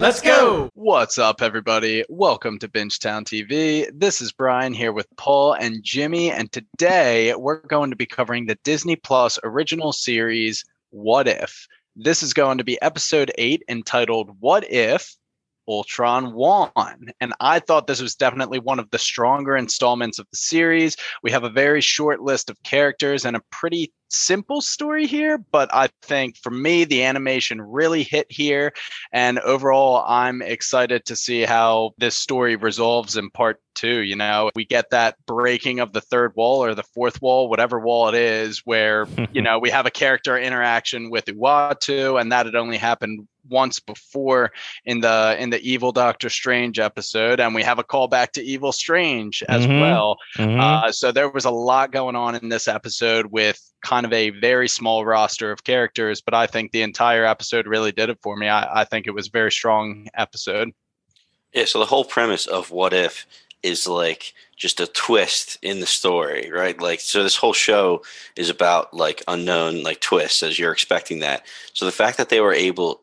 Let's go. What's up, everybody? Welcome to Bingetown TV. This is Brian here with Paul and Jimmy, and today we're going to be covering the Disney Plus original series, What If? This is going to be episode eight entitled What If Ultron won. And I thought this was definitely one of the stronger installments of the series. We have a very short list of characters and a pretty simple story here, but I think for me, the animation really hit here. And overall, I'm excited to see how this story resolves in part two. You know, we get that breaking of the third wall or the fourth wall, whatever wall it is, where, you know, we have a character interaction with Uatu, and that had only happened once before in the in the evil doctor strange episode and we have a callback to evil strange as Mhm. well Mhm. uh, so there was a lot going on in this episode with kind of a very small roster of characters but i think the entire episode really did it for me i, I think it was a very strong episode Yeah, so the whole premise of what if is like just a twist in the story, right? Like so this whole show is about like unknown like twists as you're expecting that. So the fact that they were able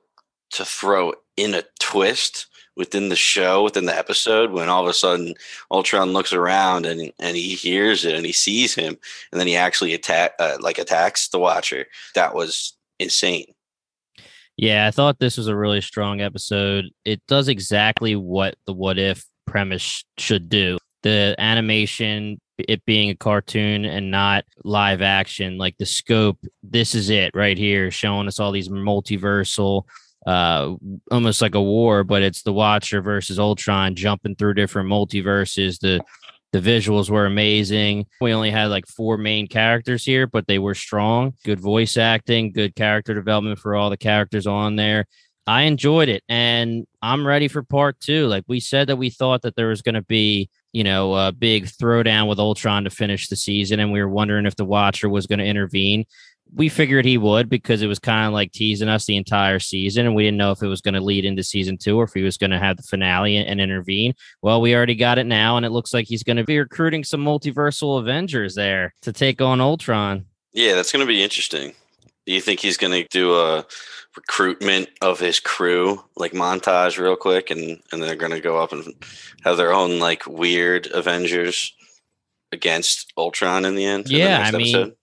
to throw in a twist within the show, within the episode, when all of a sudden Ultron looks around and and he hears it and he sees him, and then he actually attack uh, like attacks the Watcher. That was insane. Yeah, I thought this was a really strong episode. It does exactly what the what if premise should do. The animation, it being a cartoon and not live action, like the scope, this is it right here, showing us all these multiversal, uh, almost like a war, but it's the Watcher versus Ultron jumping through different multiverses. The the visuals were amazing. We only had like four main characters here, but they were strong. Good voice acting, good character development for all the characters on there. I enjoyed it and I'm ready for part two. Like we said that we thought that there was going to be, you know, a big throwdown with Ultron to finish the season. And we were wondering if the Watcher was going to intervene. We figured he would because it was kind of like teasing us the entire season. And we didn't know if it was going to lead into season two or if he was going to have the finale and, and intervene. Well, we already got it now. And it looks like he's going to be recruiting some multiversal Avengers there to take on Ultron. Yeah, that's going to be interesting. Do you think he's going to do a recruitment of his crew, like montage, real quick, and and they're going to go up and have their own like weird Avengers against Ultron in the end? Yeah, I mean,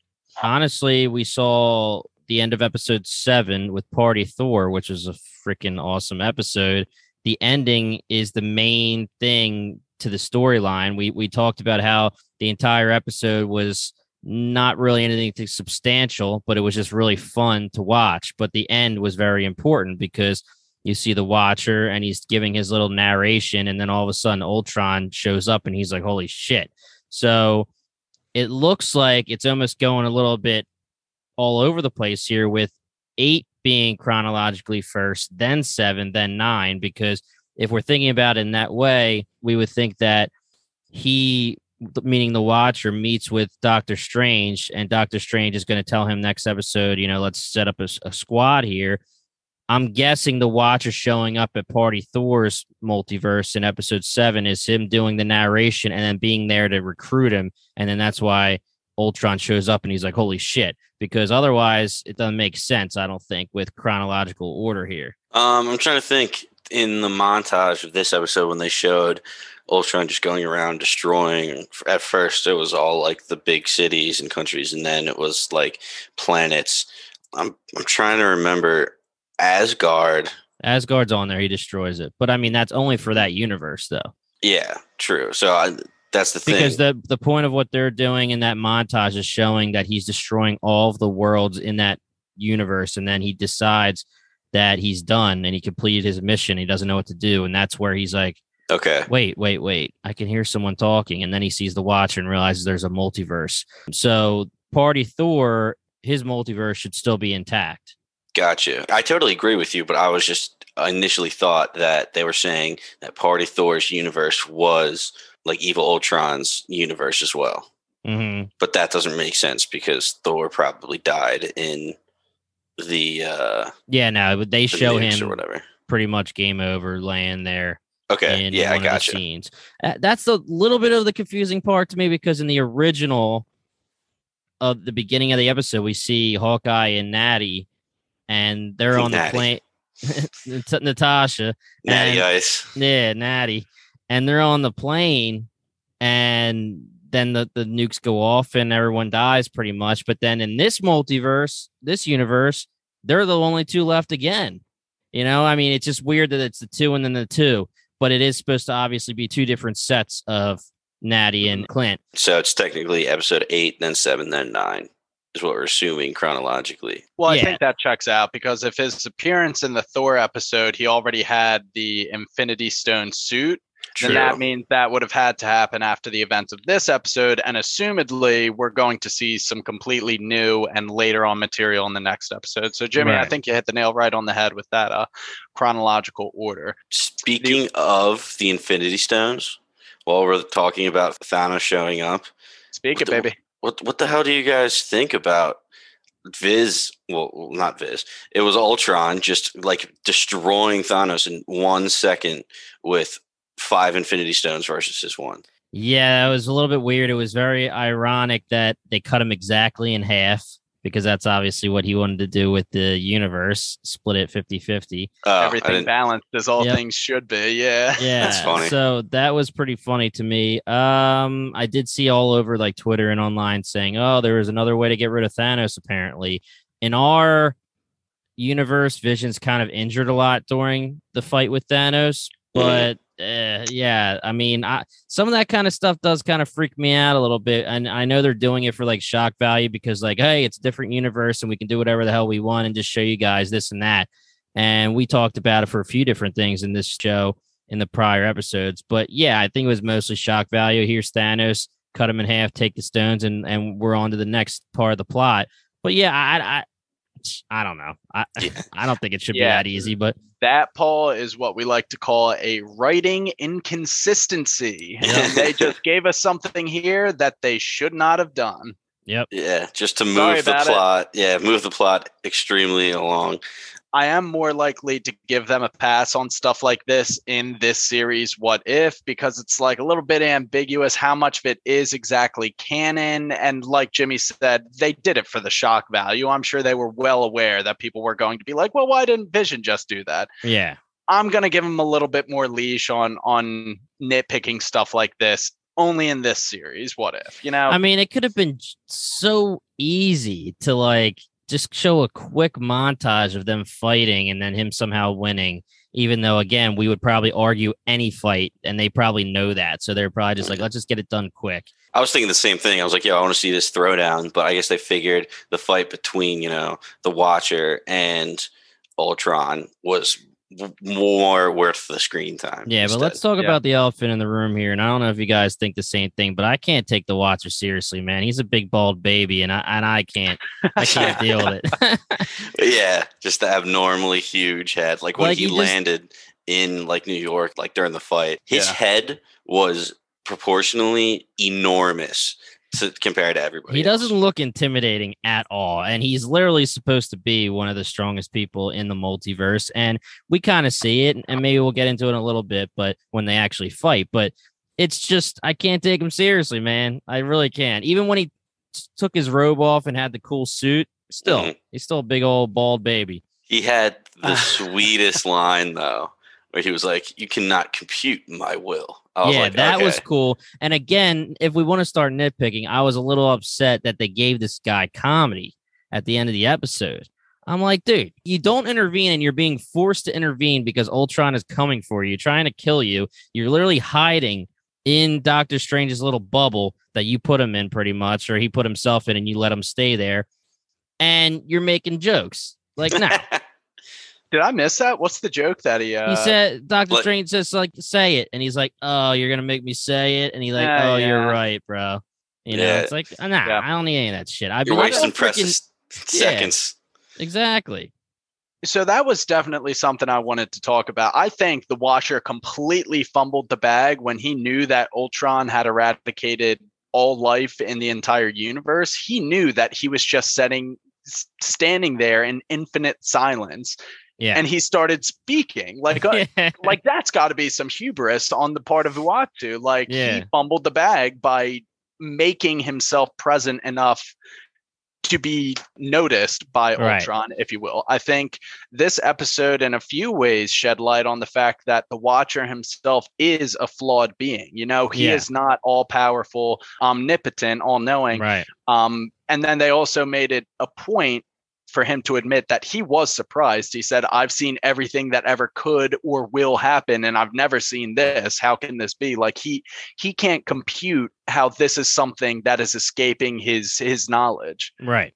honestly, we saw the end of episode seven with Party Thor, which was a freaking awesome episode. The ending is the main thing to the storyline. We we talked about how the entire episode was not really anything substantial, but it was just really fun to watch. But the end was very important because you see the Watcher and he's giving his little narration, and then all of a sudden Ultron shows up and he's like, "Holy shit!" So it looks like it's almost going a little bit all over the place here with eight being chronologically first, then seven, then nine. Because if we're thinking about it in that way, we would think that he, meaning the Watcher, meets with Doctor Strange, and Doctor Strange is going to tell him next episode, you know, let's set up a squad here. I'm guessing the Watcher showing up at Party Thor's multiverse in episode seven is him doing the narration and then being there to recruit him. And then that's why Ultron shows up and he's like, holy shit. Because otherwise, it doesn't make sense, I don't think, with chronological order here. Um, I'm trying to think in the montage of this episode when they showed Ultron just going around destroying. At first, it was all like the big cities and countries, and then it was like planets. I'm I'm trying to remember Asgard. Asgard's on there, he destroys it. But I mean, that's only for that universe, though. Yeah, true. So I, that's the thing. Because the, the point of what they're doing in that montage is showing that he's destroying all of the worlds in that universe. And then he decides that he's done and he completed his mission. He doesn't know what to do. And that's where he's like, okay, wait, wait, wait. I can hear someone talking. And then he sees the watch and realizes there's a multiverse. So, Party Thor, his multiverse should still be intact. Gotcha. I totally agree with you, but I was just I initially thought that they were saying that Party Thor's universe was like Evil Ultron's universe as well. Mm-hmm. but that doesn't make sense because Thor probably died in the uh Yeah, no, but they the show him or whatever. pretty much game over laying there Okay, in yeah, I got you. scenes. Uh, that's a little bit of the confusing part to me because in the original of the beginning of the episode, we see Hawkeye and Natty, and they're on the plane. Natasha. Natty And- Ice. Yeah, Natty. And they're on the plane, and then the, the nukes go off and everyone dies pretty much. But then in this multiverse, this universe, they're the only two left again. You know, I mean, it's just weird that it's the two and then the two, but it is supposed to obviously be two different sets of Natty and mm-hmm. Clint. So it's technically episode eight, then seven, then nine, is what we're assuming chronologically. Well, I Yeah. think that checks out because if his appearance in the Thor episode, he already had the Infinity Stone suit, True. then that means that would have had to happen after the events of this episode. And assumedly, we're going to see some completely new and later on material in the next episode. So, Jimmy, I think you hit the nail right on the head with that uh, chronological order. Speaking of the Infinity Stones, while we're talking about Thanos showing up, Speak What it, the- baby. What what the hell do you guys think about Viz? Well, not Viz. It was Ultron just like destroying Thanos in one second with five Infinity Stones versus his one. Yeah, it was a little bit weird. It was very ironic that they cut him exactly in half because that's obviously what he wanted to do with the universe, split it 50 50. Oh, Everything balanced as all Yep. things should be. Yeah. Yeah, funny. So that was pretty funny to me. Um, I did see all over like Twitter and online saying, "Oh, there was another way to get rid of Thanos." Apparently, in our universe, Vision's kind of injured a lot during the fight with Thanos, but uh, yeah, I mean, I, some of that kind of stuff does kind of freak me out a little bit, and I know they're doing it for like shock value because, like, hey, it's a different universe and we can do whatever the hell we want and just show you guys this and that. And we talked about it for a few different things in this show in the prior episodes. But yeah, I think it was mostly shock value. Here's Thanos, cut him in half, take the stones, and and we're on to the next part of the plot. But yeah, I I, I don't know. I Yeah. I don't think it should Yeah. be that easy. But That, Paul, is what we like to call a writing inconsistency. Yeah. they just gave us something here that they should not have done. Yep. Yeah, just to Sorry move the about it. plot. Yeah, move the plot extremely along. I am more likely to give them a pass on stuff like this in this series, What If, because it's like a little bit ambiguous how much of it is exactly canon. And like Jimmy said, they did it for the shock value. I'm sure they were well aware that people were going to be like, well, why didn't Vision just do that? yeah, I'm gonna give them a little bit more leash on on nitpicking stuff like this only in this series. What if? You know? I mean, it could have been so easy to like just show a quick montage of them fighting and then him somehow winning. Even though, again, we would probably argue any fight, and they probably know that, so they're probably just oh, like, let's just get it done quick. I was thinking the same thing. I was like, yo, I want to see this throwdown, but I guess they figured the fight between, you know, the Watcher and Ultron was more worth the screen time. Yeah, but let's talk Yeah. about the elephant in the room here. And I don't know if you guys think the same thing, but I can't take the Watcher seriously, man. He's a big bald baby, and I and I can't I can't deal with it. yeah, just the abnormally huge head. Like when Like, he, he just- landed in like New York, like during the fight, his Yeah. head was proportionally enormous to, compared to everybody. he else. doesn't look intimidating at all, and he's literally supposed to be one of the strongest people in the multiverse. And we kind of see it, and maybe we'll get into it a little bit, but when they actually fight, but it's just I can't take him seriously, man. I really can't. Even when he t- took his robe off and had the cool suit, still Mhm. he's still a big old bald baby. He had the sweetest line though, where he was like, "You cannot compute my will." Yeah, like, that was cool. And again, if we want to start nitpicking, I was a little upset that they gave this guy comedy at the end of the episode. I'm like, dude, you don't intervene and you're being forced to intervene because Ultron is coming for you, trying to kill you. You're literally hiding in Doctor Strange's little bubble that you put him in pretty much, or he put himself in and you let him stay there. And you're making jokes. Like, nah. Did I miss that? What's the joke that he? Uh, he said Doctor like- Strange says like say it, and he's like, "Oh, you're gonna make me say it," and he's like, Yeah, "Oh, you're right, bro." You know, Yeah. it's like, nah, Yeah. I don't need any of that shit. I You're I wasting don't freaking- Yeah. seconds. Exactly. So that was definitely something I wanted to talk about. I think the Watcher completely fumbled the bag when he knew that Ultron had eradicated all life in the entire universe. He knew that he was just setting standing there in infinite silence Yeah. and he started speaking. Like uh, like that's got to be some hubris on the part of Uatu. Like Yeah. he fumbled the bag by making himself present enough to be noticed by Right. Ultron, if you will. I think this episode, in a few ways, shed light on the fact that the Watcher himself is a flawed being. You know, he Yeah. is not all powerful, omnipotent, all knowing. Right. Um, and then they also made it a point for him to admit that he was surprised. He said, I've seen everything that ever could or will happen, and I've never seen this. How can this be? Like he he can't compute how this is something that is escaping his his knowledge. Right.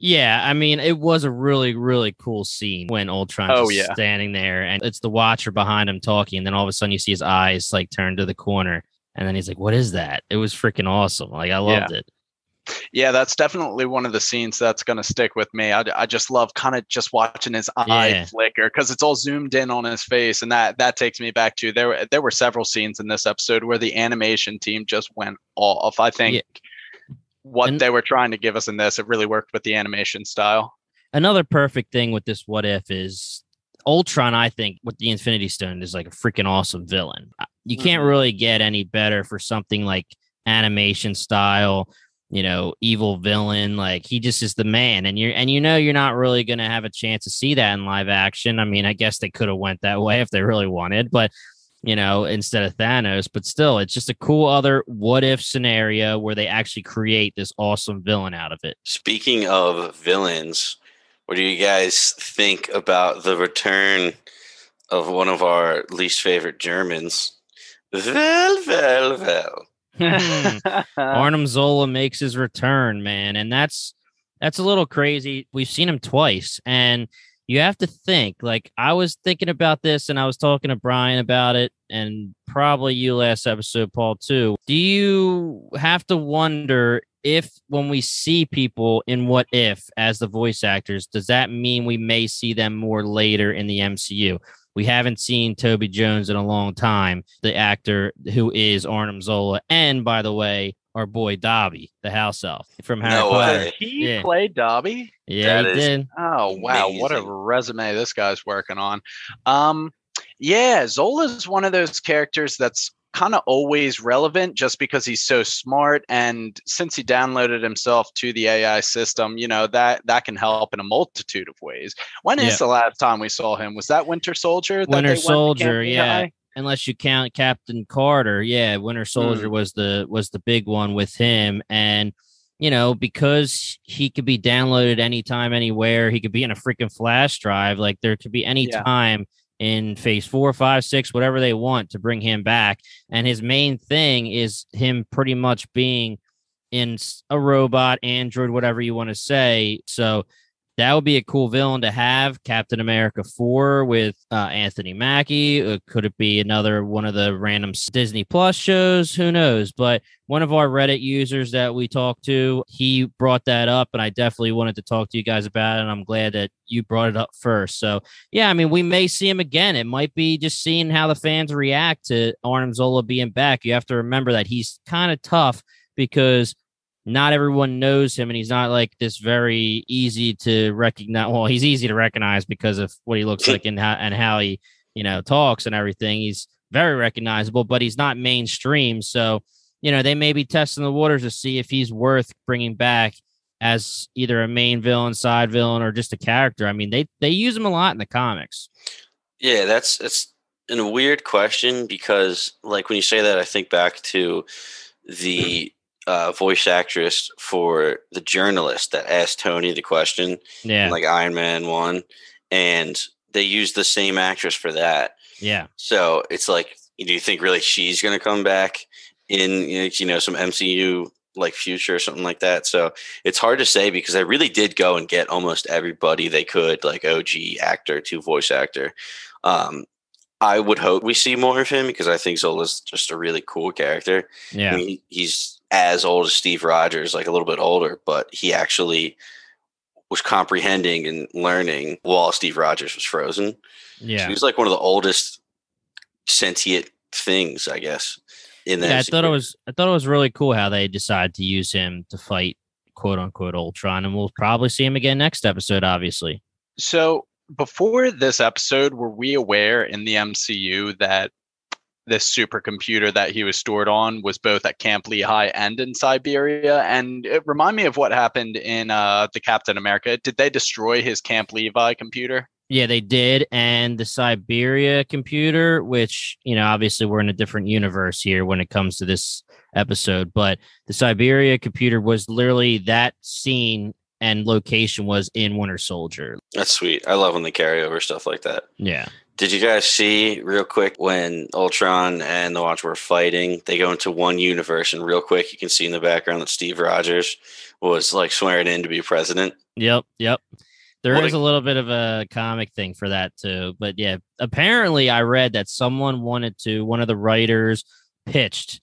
Yeah, I mean, it was a really, really cool scene when Ultron's Oh, yeah. standing there and it's the watcher behind him talking, and then all of a sudden you see his eyes like turn to the corner, and then he's like, What is that? It was freaking awesome. Like I loved it. Yeah, that's definitely one of the scenes that's going to stick with me. I, I just love kind of just watching his eye Yeah. flicker because it's all zoomed in on his face, and that that takes me back to there. were- There were several scenes in this episode where the animation team just went off. I think what And- they were trying to give us in this, it really worked with the animation style. Another perfect thing with this what if is Ultron, I think, with the Infinity Stone is like a freaking awesome villain. You can't Mhm. really get any better for something like animation style, you know, evil villain. Like he just is the man. And you're and you know you're not really gonna have a chance to see that in live action. I mean, I guess they could have went that way if they really wanted, but you know, instead of Thanos, but still, it's just a cool other what if scenario where they actually create this awesome villain out of it. Speaking of villains, what do you guys think about the return of one of our least favorite Germans? Well, well, well. Hmm. Arnim Zola makes his return, man, and that's that's a little crazy. We've seen him twice, and you have to think. Like I was thinking about this, and I was talking to Brian about it, and probably you last episode, Paul too. Do you have to wonder if when we see people in What If as the voice actors, does that mean we may see them more later in the MCU? We haven't seen Toby Jones in a long time, the actor who is Arnim Zola, and by the way, our boy Dobby, the house elf from Harry No Potter. way. he Yeah. played Dobby. Yeah, That he is- did. Oh wow, what a resume this guy's working on. Um yeah, Zola's one of those characters that's kind of always relevant just because he's so smart and since he downloaded himself to the AI system, you know, that that can help in a multitude of ways. When is Yeah. the last time we saw him? Was that Winter Soldier? that Winter they went to Soldier, yeah. High? Unless you count Captain Carter, yeah, Winter Soldier mm. was the was the big one with him, and you know because he could be downloaded anytime, anywhere. He could be in a freaking flash drive. Like there could be any Yeah. time in phase four, five, six, whatever they want to bring him back. And his main thing is him pretty much being in a robot, android, whatever you want to say. So that would be a cool villain to have. Captain America 4 with uh, Anthony Mackie. Uh, could it be another one of the random Disney Plus shows? Who knows? But one of our Reddit users that we talked to, he brought that up, and I definitely wanted to talk to you guys about it. And I'm glad that you brought it up first. So, yeah, I mean, we may see him again. It might be just seeing how the fans react to Arnim Zola being back. You have to remember that he's kind of tough because not everyone knows him and he's not like this very easy to recognize well he's easy to recognize because of what he looks like and how and how he you know talks and everything. He's very recognizable but he's not mainstream. So you know they may be testing the waters to see if he's worth bringing back as either a main villain side villain or just a character. I mean they they use him a lot in the comics. Yeah, that's that's a weird question because, like, when you say that, I think back to the uh, voice actress for the journalist that asked Tony the question, yeah in, like Iron Man one, and they used the same actress for that. yeah So it's like, do you think really she's going to come back in you know some MCU like future or something like that? So it's hard to say because I really did go and get almost everybody they could, like OG actor to voice actor. Um, I would hope we see more of him because I think Zola's just a really cool character. I yeah mean, he's as old as Steve Rogers, like a little bit older, but he actually was comprehending and learning while Steve Rogers was frozen. So yeah he was like one of the oldest sentient things, I guess. In that, yeah, I thought it was I thought it was really cool how they decided to use him to fight quote unquote Ultron, and we'll probably see him again next episode, obviously. So before this episode, were we aware in the MCU that this supercomputer that he was stored on was both at Camp Lehigh and in Siberia. And it reminded me of what happened in uh, the Captain America. Did they destroy his Camp Lehigh computer? Yeah, they did. And the Siberia computer, which, you know, obviously we're in a different universe here when it comes to this episode, but the Siberia computer was literally that scene and location was in Winter Soldier. That's sweet. I love when they carry over stuff like that. Yeah. Did you guys see real quick when Ultron and the Watch were fighting? They go into one universe, and real quick, you can see in the background that Steve Rogers was like swearing in to be president. Yep. Yep. There What is a- a little bit of a comic thing for that too. But yeah, apparently I read that someone wanted to, one of the writers pitched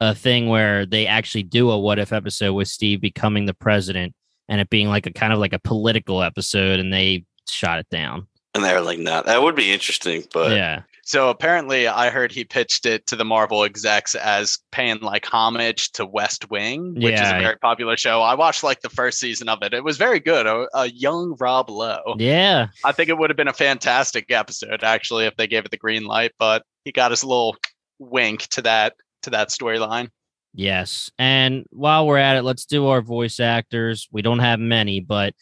a thing where they actually do a what if episode with Steve becoming the president and it being like a kind of like a political episode and they shot it down. And they were like, "No, that would be interesting." But yeah. So apparently, I heard he pitched it to the Marvel execs as paying like homage to West Wing, which is a very popular show. I watched like the first season of it. It was very good. A, a young Rob Lowe. Yeah. I think it would have been a fantastic episode actually if they gave it the green light, but he got his little wink to that to that storyline. Yes. And while we're at it, let's do our voice actors. We don't have many, but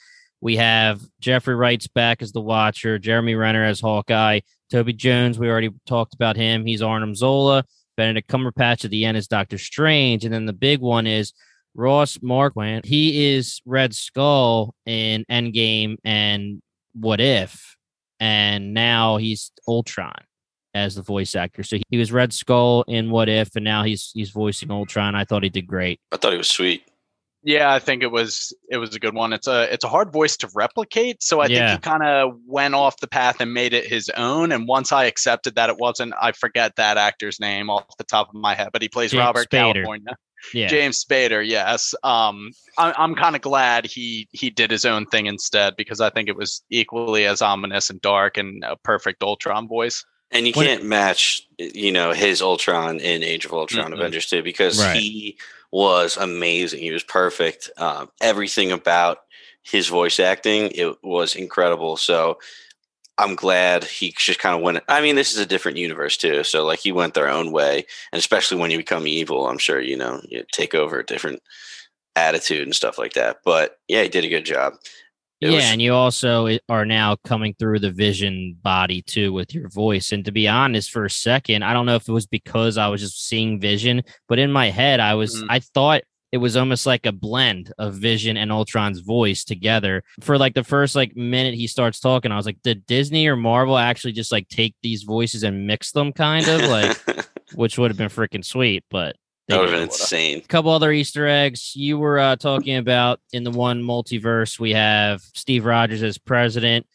we have Jeffrey Wright's back as the Watcher, Jeremy Renner as Hawkeye, Toby Jones. We already talked about him. He's Arnim Zola. Benedict Cumberbatch at the end is Doctor Strange. And then the big one is Ross Marquand. He is Red Skull in Endgame and What If. And now he's Ultron as the voice actor. So he was Red Skull in What If, and now he's he's voicing Ultron. I thought he did great. I thought he was sweet. Yeah, I think it was it was a good one. It's a it's a hard voice to replicate, so I Yeah. think he kind of went off the path and made it his own. And once I accepted that it wasn't, I forget that actor's name off the top of my head, but he plays James Robert Spader. California. Yeah, James Spader, yes. Um, I, I'm kind of glad he he did his own thing instead because I think it was equally as ominous and dark and a perfect Ultron voice. And you can't match, you know, his Ultron in Age of Ultron Mm-mm. Avengers 2 because Right. he was amazing. He was perfect. Um, everything about his voice acting, it was incredible. So I'm glad he just kind of went. I mean, this is a different universe too. So like he went their own way. And especially when you become evil, I'm sure, you know, you take over a different attitude and stuff like that. But yeah, he did a good job. It yeah, was- and you also are now coming through the Vision body too with your voice. And to be honest, for a second, I don't know if it was because I was just seeing Vision, but in my head, I was Mhm. I thought it was almost like a blend of Vision and Ultron's voice together. For like the first like minute he starts talking, I was like, did Disney or Marvel actually just like take these voices and mix them, kind of like, which would have been freaking sweet, but. They that would have been insane. A couple other Easter eggs you were uh, talking about in the one multiverse. We have Steve Rogers as president.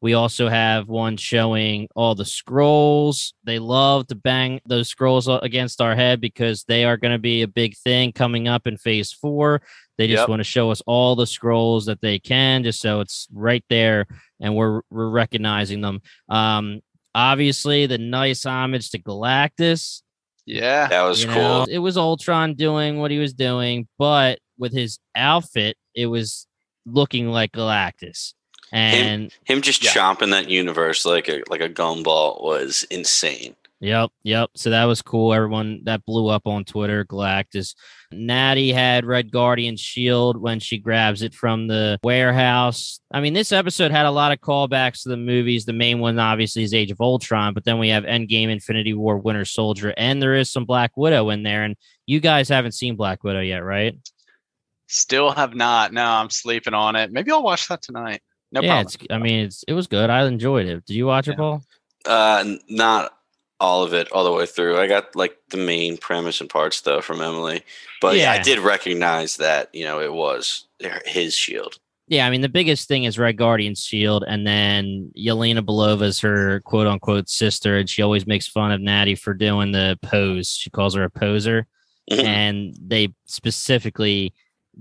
We also have one showing all the scrolls. They love to bang those scrolls against our head because they are going to be a big thing coming up in phase four. They just Yep. want to show us all the scrolls that they can, just so it's right there and we're we're recognizing them. Um, obviously, the nice homage to Galactus. Yeah, That was You cool. know, it was Ultron doing what he was doing, but with his outfit, it was looking like Galactus. And Him just Yeah. chomping that universe like a like a gumball was insane. Yep, yep. So that was cool. Everyone that blew up on Twitter, Galactus. Natty had Red Guardian shield when she grabs it from the warehouse. I mean, this episode had a lot of callbacks to the movies. The main one, obviously, is Age of Ultron, but then we have Endgame, Infinity War, Winter Soldier, and there is some Black Widow in there. And you guys haven't seen Black Widow yet, right? still have not. No, I'm sleeping on it. Maybe I'll watch that tonight. No yeah, problem. it's. I mean, it's. It was good. I enjoyed it. Did you watch Yeah. it, Paul? Uh, not all of it all the way through. I got like the main premise and parts though from Emily, but yeah. I did recognize that you know it was his shield. Yeah, I mean, the biggest thing is Red Guardian's shield, and then Yelena Belova's her quote unquote sister, and she always makes fun of Natty for doing the pose. She calls her a poser, Mhm. and they specifically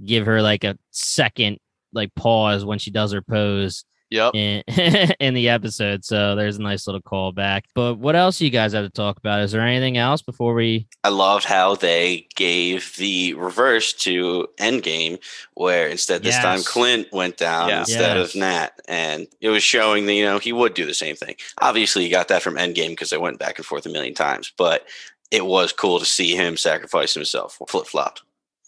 give her like a second like pause when she does her pose Yep. in, in the episode. So there's a nice little callback. But what else you guys have to talk about? Is there anything else before we? I loved how they gave the reverse to Endgame, where instead this time Clint went down Yeah. instead Yes. of Nat, and it was showing that you know he would do the same thing. Obviously, you got that from Endgame because they went back and forth a million times, but it was cool to see him sacrifice himself, flip flop.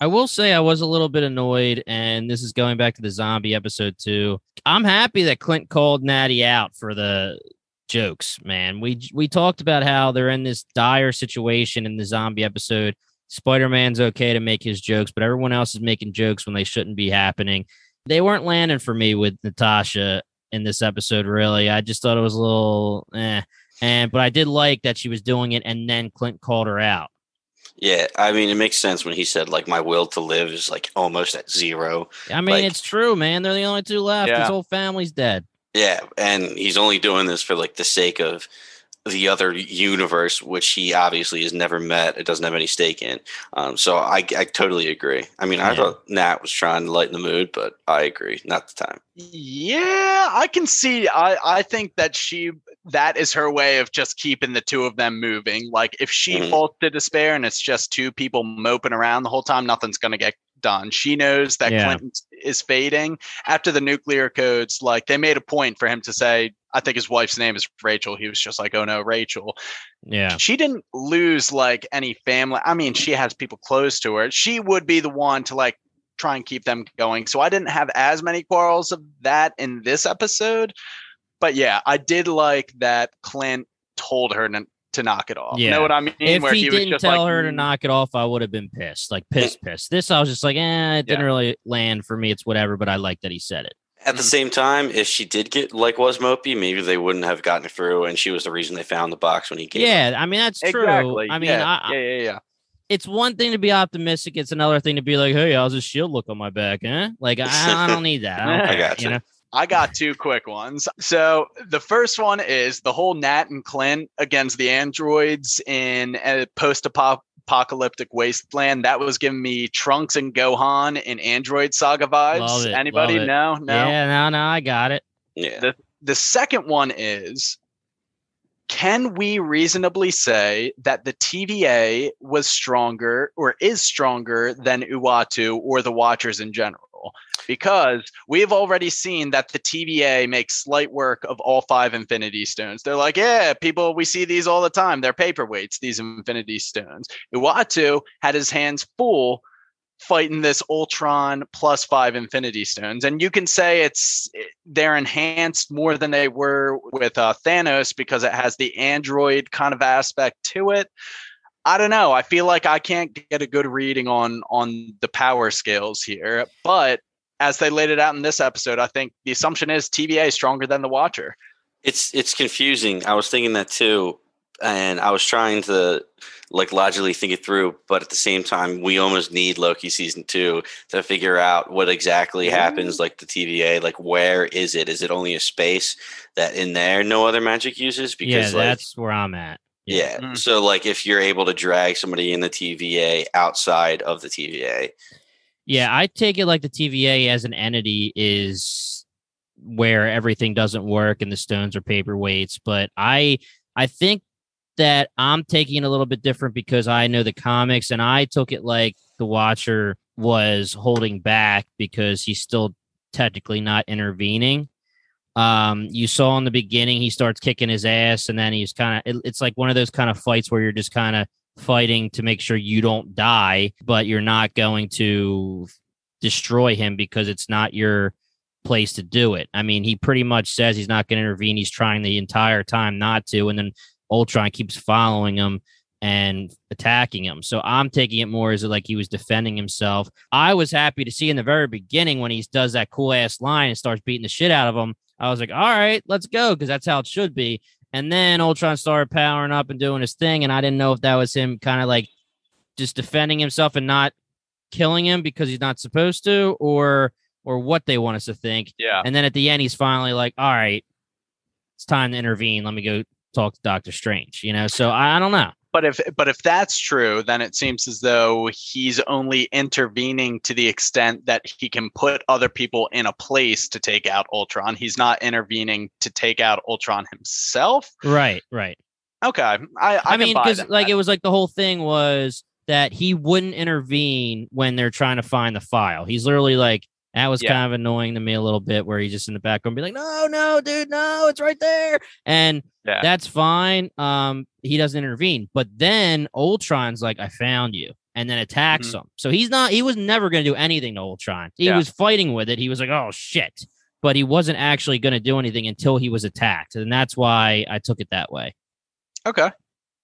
I will say I was a little bit annoyed, and this is going back to the zombie episode too. I'm happy that Clint called Natty out for the jokes, man. We we talked about how they're in this dire situation in the zombie episode. Spider-Man's okay to make his jokes, but everyone else is making jokes when they shouldn't be happening. They weren't landing for me with Natasha in this episode, really. I just thought it was a little eh. And but I did like that she was doing it and then Clint called her out. Yeah, I mean, it makes sense when he said like my will to live is like almost at zero. I mean, Like- it's true, man. They're the only two left. Yeah. His whole family's dead. Yeah, and he's only doing this for like the sake of the other universe, which he obviously has never met. It doesn't have any stake in. Um, so I, I totally agree. I mean, I thought Nat was trying to lighten the mood, but I agree, not the time. Yeah, I can see. I I think that she that is her way of just keeping the two of them moving. Like if she Mhm. falls to despair and it's just two people moping around the whole time, nothing's gonna get done. She knows that Yeah. Clinton is fading after the nuclear codes. Like they made a point for him to say, I think his wife's name is Rachel. He was just like, "Oh no, Rachel." Yeah. She didn't lose like any family. I mean, she has people close to her. She would be the one to like try and keep them going. So I didn't have as many quarrels of that in this episode. But yeah, I did like that Clint told her to, to knock it off. You Yeah. know what I mean? If Where he, was didn't just tell like, her to "Mm, knock it off, I would have been pissed. Like pissed, pissed. This I was just like, eh, it didn't Yeah. really land for me. It's whatever, but I like that he said it. At the Mhm. same time, if she did get like was Mopey, maybe they wouldn't have gotten through, and she was the reason they found the box when he came. Yeah, I mean that's true. Exactly. I mean, yeah, I, I- yeah, yeah, yeah. it's one thing to be optimistic. It's another thing to be like, hey, how's this shield look on my back? Huh? Like I, I don't need that. I, don't I care, gotcha. You know? I got two quick ones. So the first one is the whole Nat and Clint against the androids in a post-apocalyptic wasteland. That was giving me Trunks and Gohan in Android Saga vibes. Love it, Anybody? love it. No, no. Yeah, no, no, I got it. yeah. The second one is can we reasonably say that the TVA was stronger or is stronger than Uatu or the Watchers in general? Because we have already seen that the TVA makes slight work of all five Infinity Stones. They're like, yeah, people, we see these all the time. They're paperweights, these Infinity Stones. Uatu had his hands full fighting this Ultron plus five Infinity Stones, and you can say it's they're enhanced more than they were with uh, Thanos because it has the android kind of aspect to it. I don't know. I feel like I can't get a good reading on on the power scales here, but as they laid it out in this episode, I think the assumption is TVA is stronger than the Watcher. It's it's confusing. I was thinking that too, and I was trying to like logically think it through, but at the same time, we almost need Loki season two to figure out what exactly happens. Like the TVA, like where is it? Is it only a space that in there no other magic uses? yeah, Because like that's where I'm at. yeah, Mm. so like if you're able to drag somebody in the TVA outside of the TVA, Yeah, I take it like the TVA as an entity is where everything doesn't work and the stones are paperweights. But I I think that I'm taking it a little bit different because I know the comics and I took it like the Watcher was holding back because he's still technically not intervening. Um, you saw in the beginning he starts kicking his ass, and then he's kind of it, it's like one of those kind of fights where you're just kind of fighting to make sure you don't die, but you're not going to destroy him because it's not your place to do it. I mean, he pretty much says he's not going to intervene. He's trying the entire time not to, and then Ultron keeps following him and attacking him. So I'm taking it more as like he was defending himself. I was happy to see in the very beginning when he does that cool ass line and starts beating the shit out of him. I was like, all right, let's go, because that's how it should be. And then Ultron started powering up and doing his thing, and I didn't know if that was him kind of like just defending himself and not killing him because he's not supposed to, or or what they want us to think. Yeah. And then at the end, he's finally like, all right, it's time to intervene. Let me go talk to Doctor Strange. You know, so I, I don't know. But if but if that's true, then it seems as though he's only intervening to the extent that he can put other people in a place to take out Ultron. He's not intervening to take out Ultron himself. Right, right. Okay, I I, I mean, because because like it was like the whole thing was that he wouldn't intervene when they're trying to find the file. He's literally like, that was Yeah. kind of annoying to me a little bit, where he's just in the background, be like, no, no, dude, no, it's right there, and Yeah. that's fine. Um, he doesn't intervene, but then Ultron's like, I found you. And then attacks Mm-hmm. him. So he's not, he was never going to do anything to Ultron. He Yeah. was fighting with it. He was like, oh shit. But he wasn't actually going to do anything until he was attacked. And that's why I took it that way. Okay.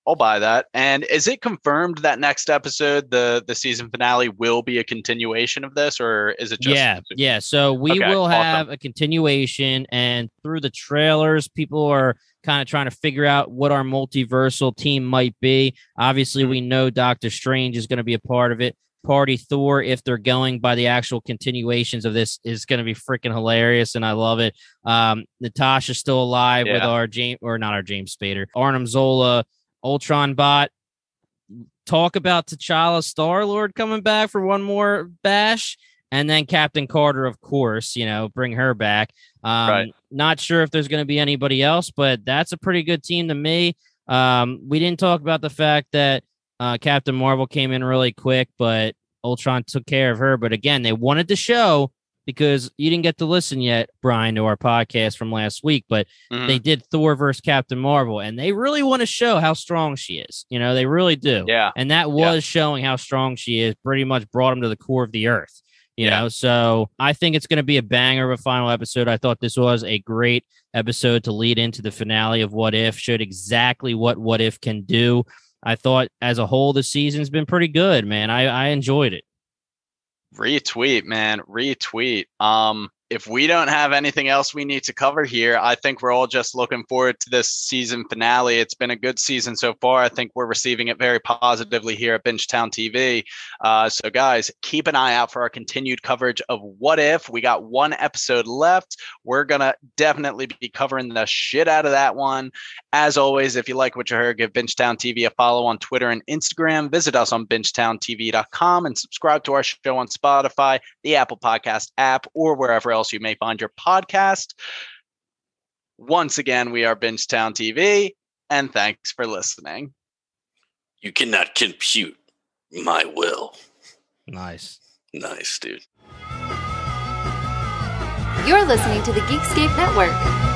I'll buy that. And is it confirmed that next episode, the the season finale, will be a continuation of this, or is it just yeah, yeah. So we Okay, will awesome. have a continuation, and through the trailers, people are kind of trying to figure out what our multiversal team might be. Obviously, Mm-hmm. we know Doctor Strange is going to be a part of it. Party Thor, if they're going by the actual continuations of this, is going to be freaking hilarious, and I love it. Um, Natasha's still alive with our James, or not our James Spader, Arnim Zola, Ultron Bot. Talk about T'Challa Star Lord coming back for one more bash and then Captain Carter, of course, you know, bring her back. Um, Right. Not sure if there's going to be anybody else, but that's a pretty good team to me. Um, we didn't talk about the fact that uh, Captain Marvel came in really quick, but Ultron took care of her. But again, they wanted to show because you didn't get to listen yet, Brian, to our podcast from last week, but Mhm. they did Thor versus Captain Marvel, and they really want to show how strong she is. You know, they really do. yeah, And that was showing how strong she is, pretty much brought him to the core of the earth. You Yeah. know, so I think it's going to be a banger of a final episode. I thought this was a great episode to lead into the finale of What If, showed exactly what What If can do. I thought as a whole, the season's been pretty good, man. I, I enjoyed it. Retweet, man, retweet. Um, if we don't have anything else we need to cover here, I think we're all just looking forward to this season finale. It's been a good season so far. I think we're receiving it very positively here at Bingetown TV. Uh, so, guys, keep an eye out for our continued coverage of What If. We got one episode left. We're gonna definitely be covering the shit out of that one. As always, if you like what you heard, give Bingetown TV a follow on Twitter and Instagram. Visit us on bingetowntv.com and subscribe to our show on Spotify, the Apple Podcast app, or wherever else you may find your podcast. Once again, we are Bingetown TV, and thanks for listening. You cannot compute my will. Nice. Nice, dude. You're listening to the Geekscape Network.